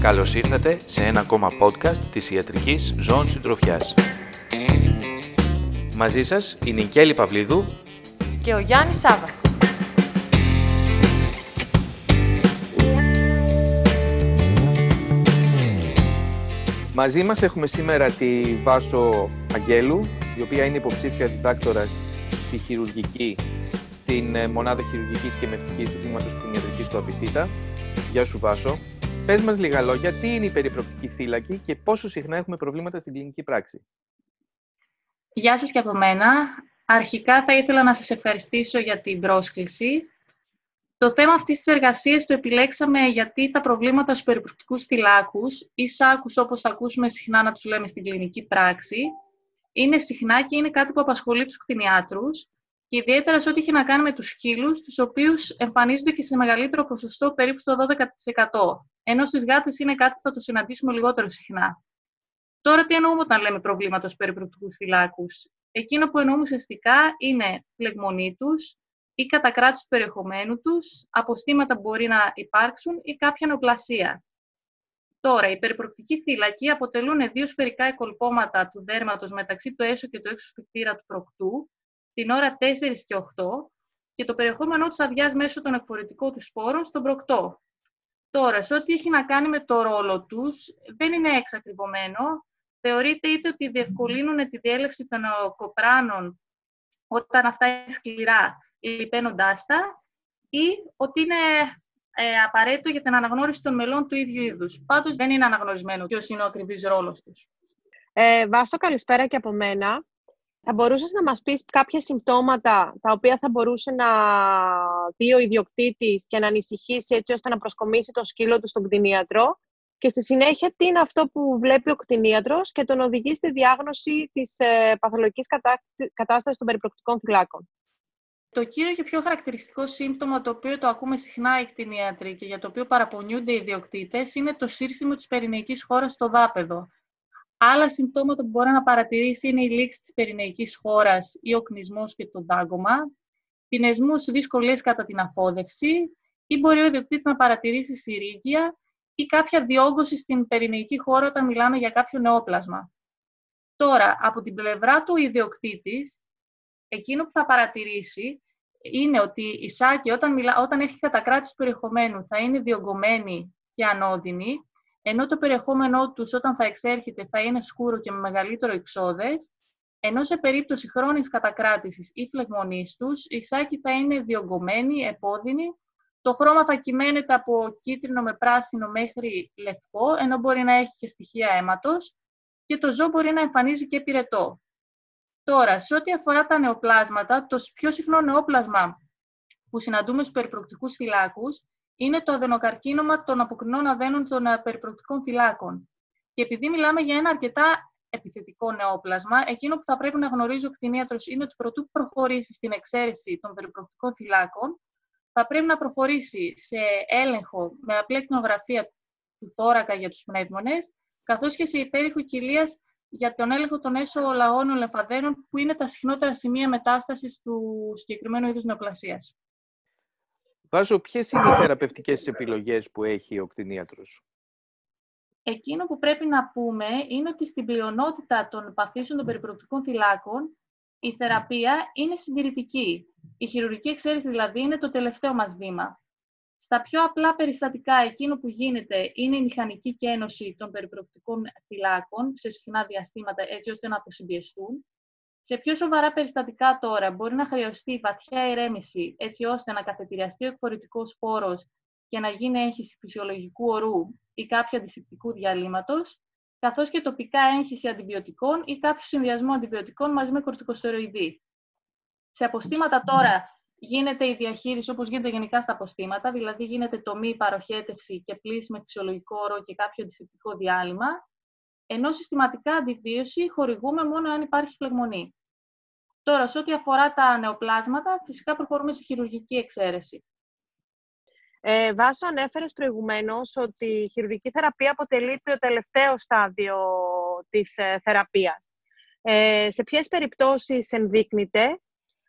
Καλώς ήρθατε σε ένα ακόμα podcast της Ιατρικής Ζώων Συντροφιάς. Μαζί σας είναι η Κέλλη Παυλίδου και ο Γιάννης Σάβας. Μαζί μας έχουμε σήμερα τη Βάσο Αγγέλου, η οποία είναι υποψήφια διδάκτορα στη χειρουργική, στην ε, μονάδα χειρουργικής και μευτικής του Τμήματος Κτηνιατρικής του Απιθύτα. Γεια σου Βάσο. Πες μας λίγα λόγια, τι είναι η περιπροκτική θύλακη και πόσο συχνά έχουμε προβλήματα στην κλινική πράξη; Γεια σας και από μένα. Αρχικά θα ήθελα να σας ευχαριστήσω για την πρόσκληση. Το θέμα αυτής της εργασίας το επιλέξαμε γιατί τα προβλήματα στους περιπροκτικούς θυλάκους ή σάκους όπως ακούσουμε συχνά να τους λέμε στην κλινική πράξη είναι συχνά και είναι κάτι που απασχολεί τους κτηνιάτρους και ιδιαίτερα σε ό,τι έχει να κάνει με τους σκύλους, τους οποίους εμφανίζονται και σε μεγαλύτερο ποσοστό, περίπου στο 12%. Ενώ στις γάτες είναι κάτι που θα το συναντήσουμε λιγότερο συχνά. Τώρα, τι εννοούμε όταν λέμε προβλήματα στους περιπροκτικούς φυλάκους; Εκείνο που εννοούμε ουσιαστικά είναι φλεγμονή τους ή κατακράτηση του περιεχομένου τους, αποστήματα που μπορεί να υπάρξουν ή κάποια νοπλασία. Τώρα, οι περιπροκτικοί θύλακοι αποτελούν δύο σφαιρικά εκολπώματα του δέρματος μεταξύ του έσω και του έξω φυκτήρα του προκτού, την ώρα 4 και 8, και το περιεχόμενό τους αδειάζει μέσω των εκφορητικών τους σπόρων στον προκτό. Τώρα, σε ό,τι έχει να κάνει με το ρόλο τους, δεν είναι εξακριβωμένο. Θεωρείται είτε ότι διευκολύνουν τη διέλευση των κοπράνων όταν αυτά είναι σκληρά, λιπαίνοντάς τα, ή ότι είναι ε, απαραίτητο για την αναγνώριση των μελών του ίδιου είδους. Πάντως, δεν είναι αναγνωρισμένο ποιος είναι ο ακριβής ρόλος τους. Ε, Βάσο, καλησπέρα και από μένα. Θα μπορούσες να μας πεις κάποια συμπτώματα τα οποία θα μπορούσε να δει ο ιδιοκτήτης και να ανησυχήσει έτσι ώστε να προσκομίσει τον σκύλο του στον κτηνίατρο; Και στη συνέχεια τι είναι αυτό που βλέπει ο κτηνίατρος και τον οδηγεί στη διάγνωση της ε, παθολογικής κατάστασης των περιπροκτικών φυλάκων; Το κύριο και πιο χαρακτηριστικό σύμπτωμα το οποίο το ακούμε συχνά οι κτηνίατροι και για το οποίο παραπονιούνται οι ιδιοκτήτες είναι το σύρσιμο της περιναϊκής χώρας στο δάπεδο. Άλλα συμπτώματα που μπορεί να παρατηρήσει είναι η λήξη της περιναϊκής χώρας ή ο κνισμός και το δάγκωμα, πινεσμούς δυσκολίες κατά την αφόδευση ή μπορεί ο ιδιοκτήτης να παρατηρήσει συρρήγια ή κάποια διόγκωση στην περιναϊκή χώρα όταν μιλάμε για κάποιο νεόπλασμα. Τώρα, από την πλευρά του ιδιοκτήτης, εκείνο που θα παρατηρήσει είναι ότι η σάκη όταν, μιλά, όταν έχει κατακράτηση περιεχομένου θα είναι διωγγωμένη και ανώδυνη, ενώ το περιεχόμενό τους όταν θα εξέρχεται θα είναι σκούρο και με μεγαλύτερο εξόδες, ενώ σε περίπτωση χρόνης κατακράτησης ή φλεγμονής τους, η σάκη θα είναι διωγγωμένη, επώδυνη, το χρώμα θα κυμαίνεται από κίτρινο με πράσινο μέχρι λευκό, ενώ μπορεί να έχει και στοιχεία αίματος και το ζώο μπορεί να εμφανίζει και πυρετό. Τώρα, σε ό,τι αφορά τα νεοπλάσματα, το πιο συχνό νεόπλασμα που συναντούμε στους περιπροκτικούς θυλάκους είναι το αδενοκαρκίνωμα των αποκρινών αδένων των ε, περιπροκτικών θυλάκων. Και επειδή μιλάμε για ένα αρκετά επιθετικό νεόπλασμα, εκείνο που θα πρέπει να γνωρίζει ο κτηνίατρος είναι ότι προτού προχωρήσει στην εξαίρεση των περιπροκτικών θυλάκων, θα πρέπει να προχωρήσει σε έλεγχο με απλή ακτινογραφία του θώρακα για τους πνεύμονες, καθώς και σε υπέρηχο κοιλίας για τον έλεγχο των έσω λαγώνων λεμφαδένων, που είναι τα συχνότερα σημεία μετάστασης του συγκεκριμένου είδους νεοπλασίας. Βάζω, ποιες είναι οι θεραπευτικές επιλογές που έχει ο κτηνίατρος; Εκείνο που πρέπει να πούμε είναι ότι στην πλειονότητα των παθήσεων των περιπροκτικών θυλάκων η θεραπεία είναι συντηρητική. Η χειρουργική εξαίρεση δηλαδή είναι το τελευταίο μας βήμα. Στα πιο απλά περιστατικά, εκείνο που γίνεται είναι η μηχανική κένωση των περιπροκτικών θυλάκων σε συχνά διαστήματα έτσι ώστε να αποσυμπιεστούν. Σε πιο σοβαρά περιστατικά τώρα μπορεί να χρειαστεί βαθιά ηρέμηση έτσι ώστε να καθετηριαστεί ο εκφορητικός σπόρος και να γίνει έγχυση φυσιολογικού ορού ή κάποιο αντισηπτικού διαλύματος, καθώς και τοπικά έγχυση αντιβιωτικών ή κάποιο συνδυασμό αντιβιωτικών μαζί με κορτικοστεροειδή. Σε αποστήματα τώρα γίνεται η διαχείριση όπως γίνεται γενικά στα αποστήματα, δηλαδή γίνεται τομή, παροχέτευση και πλήση με φυσιολογικό όρο και κάποιο αντισηπτικό διάλειμμα, ενώ συστηματικά αντιβίωση χορηγούμε μόνο αν υπάρχει φλεγμονή. Τώρα, σε ό,τι αφορά τα νεοπλάσματα, φυσικά προχωρούμε σε χειρουργική εξαίρεση. Ε, Βάσο, ανέφερες προηγουμένως ότι η χειρουργική θεραπεία αποτελεί το τελευταίο στάδιο της ε, θεραπείας. Ε, σε ποιες περιπτώσεις ενδείκνυται;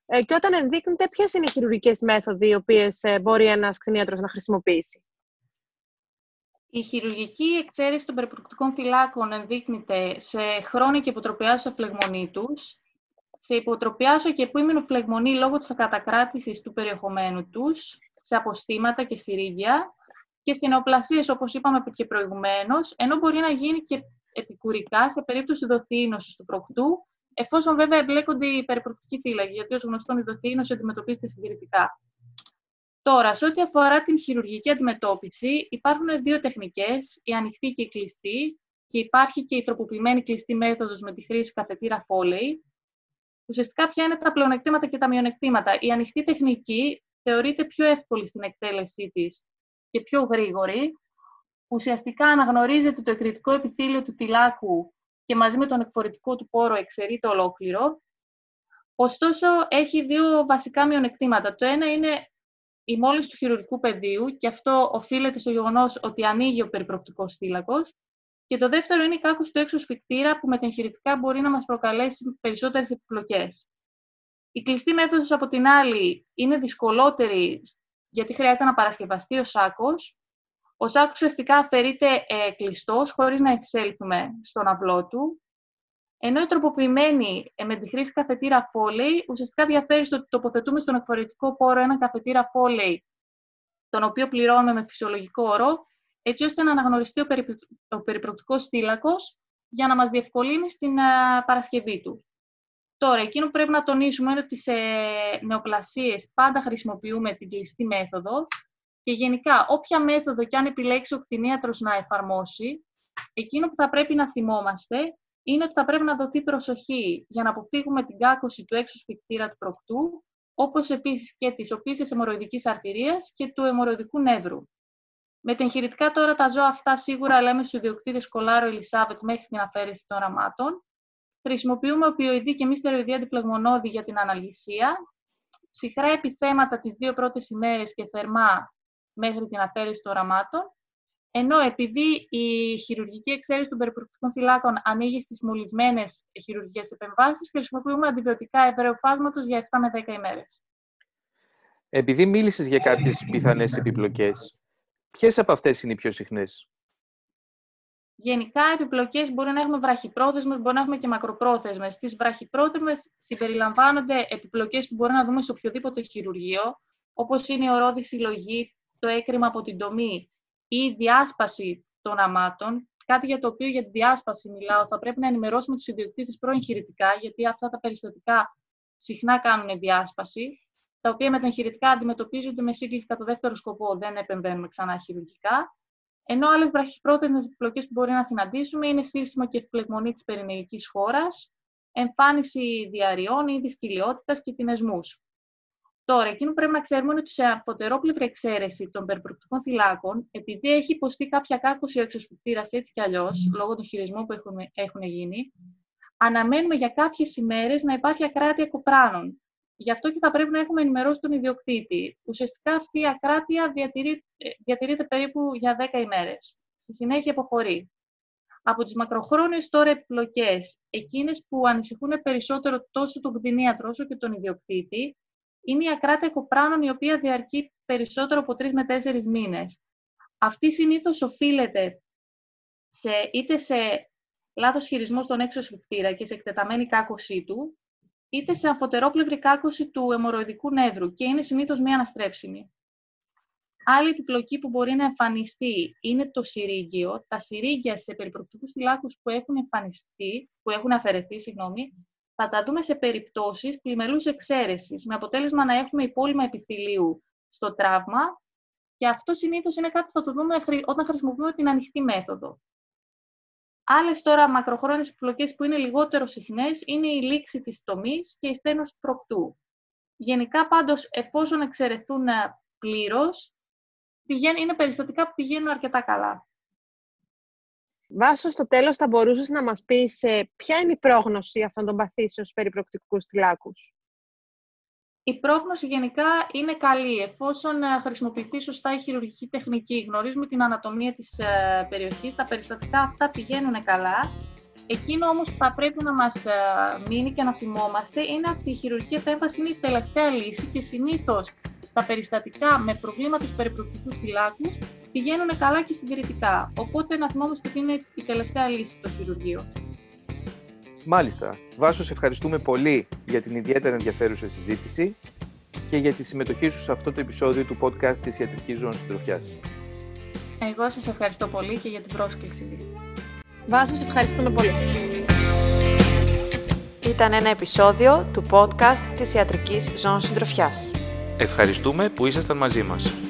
Ε, και όταν ενδείκνυται ποιες είναι οι χειρουργικές μέθοδοι οι οποίες ε, μπορεί ένας κτηνίατρος να χρησιμοποιήσει; Η χειρουργική εξαίρεση των περιπροκτικών φυλάκων ενδείκνυται σε χρόνια και υποτροπιάσεω φλεγμονή τους, σε υποτροπιάσεω και επίμενο φλεγμονή λόγω της ακατακράτησης του περιεχομένου τους, σε αποστήματα και συρίγια και σε νεοπλασίες, όπως είπαμε και προηγουμένως, ενώ μπορεί να γίνει και επικουρικά σε περίπτωση δοθήνωσης του προκτού, εφόσον βέβαια εμπλέκονται οι περιπροκτικοί φύλακοι, γιατί ως γνωστόν η δοθήνωση αντιμετωπίζεται συντηρητικά. Τώρα, σε ό,τι αφορά την χειρουργική αντιμετώπιση, υπάρχουν δύο τεχνικές, η ανοιχτή και η κλειστή, και υπάρχει και η τροποποιημένη κλειστή μέθοδος με τη χρήση καθετήρα Foley. Ουσιαστικά, ποια είναι τα πλεονεκτήματα και τα μειονεκτήματα. Η ανοιχτή τεχνική θεωρείται πιο εύκολη στην εκτέλεσή της και πιο γρήγορη. Ουσιαστικά αναγνωρίζεται το εκρητικό επιθύλιο του θυλάκου και μαζί με τον εκφορητικό του πόρο εξαιρείται ολόκληρο. Ωστόσο, έχει δύο βασικά μειονεκτήματα. Το ένα είναι η μόλυνση του χειρουργικού πεδίου και αυτό οφείλεται στο γεγονός ότι ανοίγει ο περιπροκτικό θύλακος. Και το δεύτερο είναι η κάκωση του έξω σφιχτήρα που με εγχειρητικά μπορεί να μας προκαλέσει περισσότερες επιπλοκές. Η κλειστή μέθοδος από την άλλη είναι δυσκολότερη γιατί χρειάζεται να παρασκευαστεί ο σάκος. Ο σάκος ουσιαστικά αφαιρείται ε, κλειστός χωρίς να εισέλθουμε στον αυλό του ενώ η τροποποιημένη ε, με τη χρήση καθετήρα Foley ουσιαστικά διαφέρει στο ότι τοποθετούμε στον εκφορητικό πόρο ένα καθετήρα Foley, τον οποίο πληρώνουμε με φυσιολογικό όρο, έτσι ώστε να αναγνωριστεί ο, περι... ο περιπροκτικός για να μας διευκολύνει στην παρασκευή του. Τώρα, εκείνο που πρέπει να τονίσουμε είναι ότι σε νεοπλασίες πάντα χρησιμοποιούμε την κλειστή μέθοδο και γενικά όποια μέθοδο και αν επιλέξει ο κτηνίατρος να εφαρμόσει, εκείνο που θα πρέπει να θυμόμαστε είναι ότι θα πρέπει να δοθεί προσοχή για να αποφύγουμε την κάκωση του έξω σφιχτήρα του προκτού, όπως επίσης και της οπίσης αιμορροειδικής αρτηρίας και του αιμορροειδικού νεύρου. Με την εγχειρητικά τώρα τα ζώα αυτά σίγουρα λέμε στους ιδιοκτήτες Κολάρο Ελισάβετ μέχρι την αφαίρεση των οραμάτων. Χρησιμοποιούμε οπιοειδή και μη στεροειδή αντιφλεγμονώδη για την αναλυσία. Ψυχρά επιθέματα τις δύο πρώτες ημέρες και θερμά μέχρι την αφαίρεση των οραμάτων ενώ επειδή η χειρουργική εξαίρεση των περιπροκτικών φυλάκων ανοίγει στις μολυσμένες χειρουργικές επεμβάσεις, χρησιμοποιούμε αντιβιωτικά ευρέου φάσματο για 7 με 10 ημέρες. Επειδή μίλησες για κάποιες πιθανές επιπλοκές, ποιες από αυτές είναι οι πιο συχνές; Γενικά, επιπλοκές μπορεί να έχουμε βραχυπρόθεσμες, μπορεί να έχουμε και μακροπρόθεσμες. Στις βραχυπρόθεσμες συμπεριλαμβάνονται επιπλοκές που μπορεί να δούμε σε οποιοδήποτε χειρουργείο, όπως είναι η ορόδη συλλογή, το έκρημα από την τομή, ή η διάσπαση των αμάτων, κάτι για το οποίο για τη διάσπαση μιλάω, θα πρέπει να ενημερώσουμε τους ιδιοκτήτες προεγχειρητικά, γιατί αυτά τα περιστατικά συχνά κάνουν διάσπαση, τα οποία με τα εγχειρητικά αντιμετωπίζονται με σύγκληση κατά δεύτερο σκοπό, δεν επεμβαίνουμε ξανά χειρουργικά. Ενώ άλλες βραχυπρόθεσμες επιπλοκές που μπορεί να συναντήσουμε είναι σύστημα και φλεγμονή της περινεϊκής χώρας, εμφάνιση διαρριών ή δυσκυλιότητα και τυνεσμού. Τώρα, εκείνο που πρέπει να ξέρουμε είναι ότι σε αποτερόπλευρη εξαίρεση των περιπροκτικών θυλάκων, επειδή έχει υποστεί κάποια κάκωση ο εξωσφυκτήρα έτσι κι αλλιώς, λόγω των χειρισμών που έχουν, έχουν γίνει, αναμένουμε για κάποιες ημέρες να υπάρχει ακράτεια κοπράνων. Γι' αυτό και θα πρέπει να έχουμε ενημερώσει τον ιδιοκτήτη. Ουσιαστικά αυτή η ακράτεια διατηρεί, ε, διατηρείται περίπου για 10 ημέρες. Στη συνέχεια αποχωρεί. Από τις μακροχρόνιες τώρα επιπλοκές, εκείνες που ανησυχούν περισσότερο τόσο τον κτηνίατρο όσο και τον ιδιοκτήτη, είναι η ακράτεια κοπράνων η οποία διαρκεί περισσότερο από τρεις με τέσσερις μήνες. Αυτή συνήθως οφείλεται σε, είτε σε λάθος χειρισμό στον έξω σφιχτήρα και σε εκτεταμένη κάκωσή του, είτε σε αμφωτερόπλευρη κάκωση του αιμορροειδικού νεύρου και είναι συνήθως μία αναστρέψιμη. Άλλη επιπλοκή που μπορεί να εμφανιστεί είναι το συρίγγιο. Τα συρίγγια σε περιπροκτικού θυλάκου που έχουν εμφανιστεί, που έχουν αφαιρεθεί, συγγνώμη, θα τα δούμε σε περιπτώσεις πλημελούς εξαίρεσης, με αποτέλεσμα να έχουμε υπόλοιμα επιθυλίου στο τραύμα και αυτό συνήθως είναι κάτι που θα το δούμε όταν χρησιμοποιούμε την ανοιχτή μέθοδο. Άλλες τώρα μακροχρόνιες επιπλοκές που είναι λιγότερο συχνές είναι η λήξη της τομής και η στένωση προκτού. Γενικά πάντως εφόσον εξαιρεθούν πλήρως, είναι περιστατικά που πηγαίνουν αρκετά καλά. Βάσο, στο τέλος θα μπορούσες να μας πεις ε, ποια είναι η πρόγνωση αυτών των παθήσεων στους περιπροκτικούς θυλάκους; Η πρόγνωση γενικά είναι καλή, εφόσον ε, χρησιμοποιηθεί σωστά η χειρουργική τεχνική. Γνωρίζουμε την ανατομία της ε, περιοχής, τα περιστατικά αυτά πηγαίνουν καλά Εκείνο όμως που θα πρέπει να μας ε, μείνει και να θυμόμαστε είναι ότι η χειρουργική επέμβαση είναι η τελευταία λύση και συνήθως τα περιστατικά με προβλήματα του περιπροκτικούς θυλάκους πηγαίνουν καλά και συντηρητικά. Οπότε να θυμόμαστε ότι είναι η τελευταία λύση το χειρουργείο. Μάλιστα. Βάσο, σε ευχαριστούμε πολύ για την ιδιαίτερα ενδιαφέρουσα συζήτηση και για τη συμμετοχή σου σε αυτό το επεισόδιο του podcast της Ιατρικής Ζώνης Συντροφιάς. Εγώ σας ευχαριστώ πολύ και για την πρόσκληση. Βάσο, σε ευχαριστούμε πολύ. Ήταν ένα επεισόδιο του podcast της Ιατρικής Ζώνης Συντροφιάς. Ευχαριστούμε που ήσασταν μαζί μας.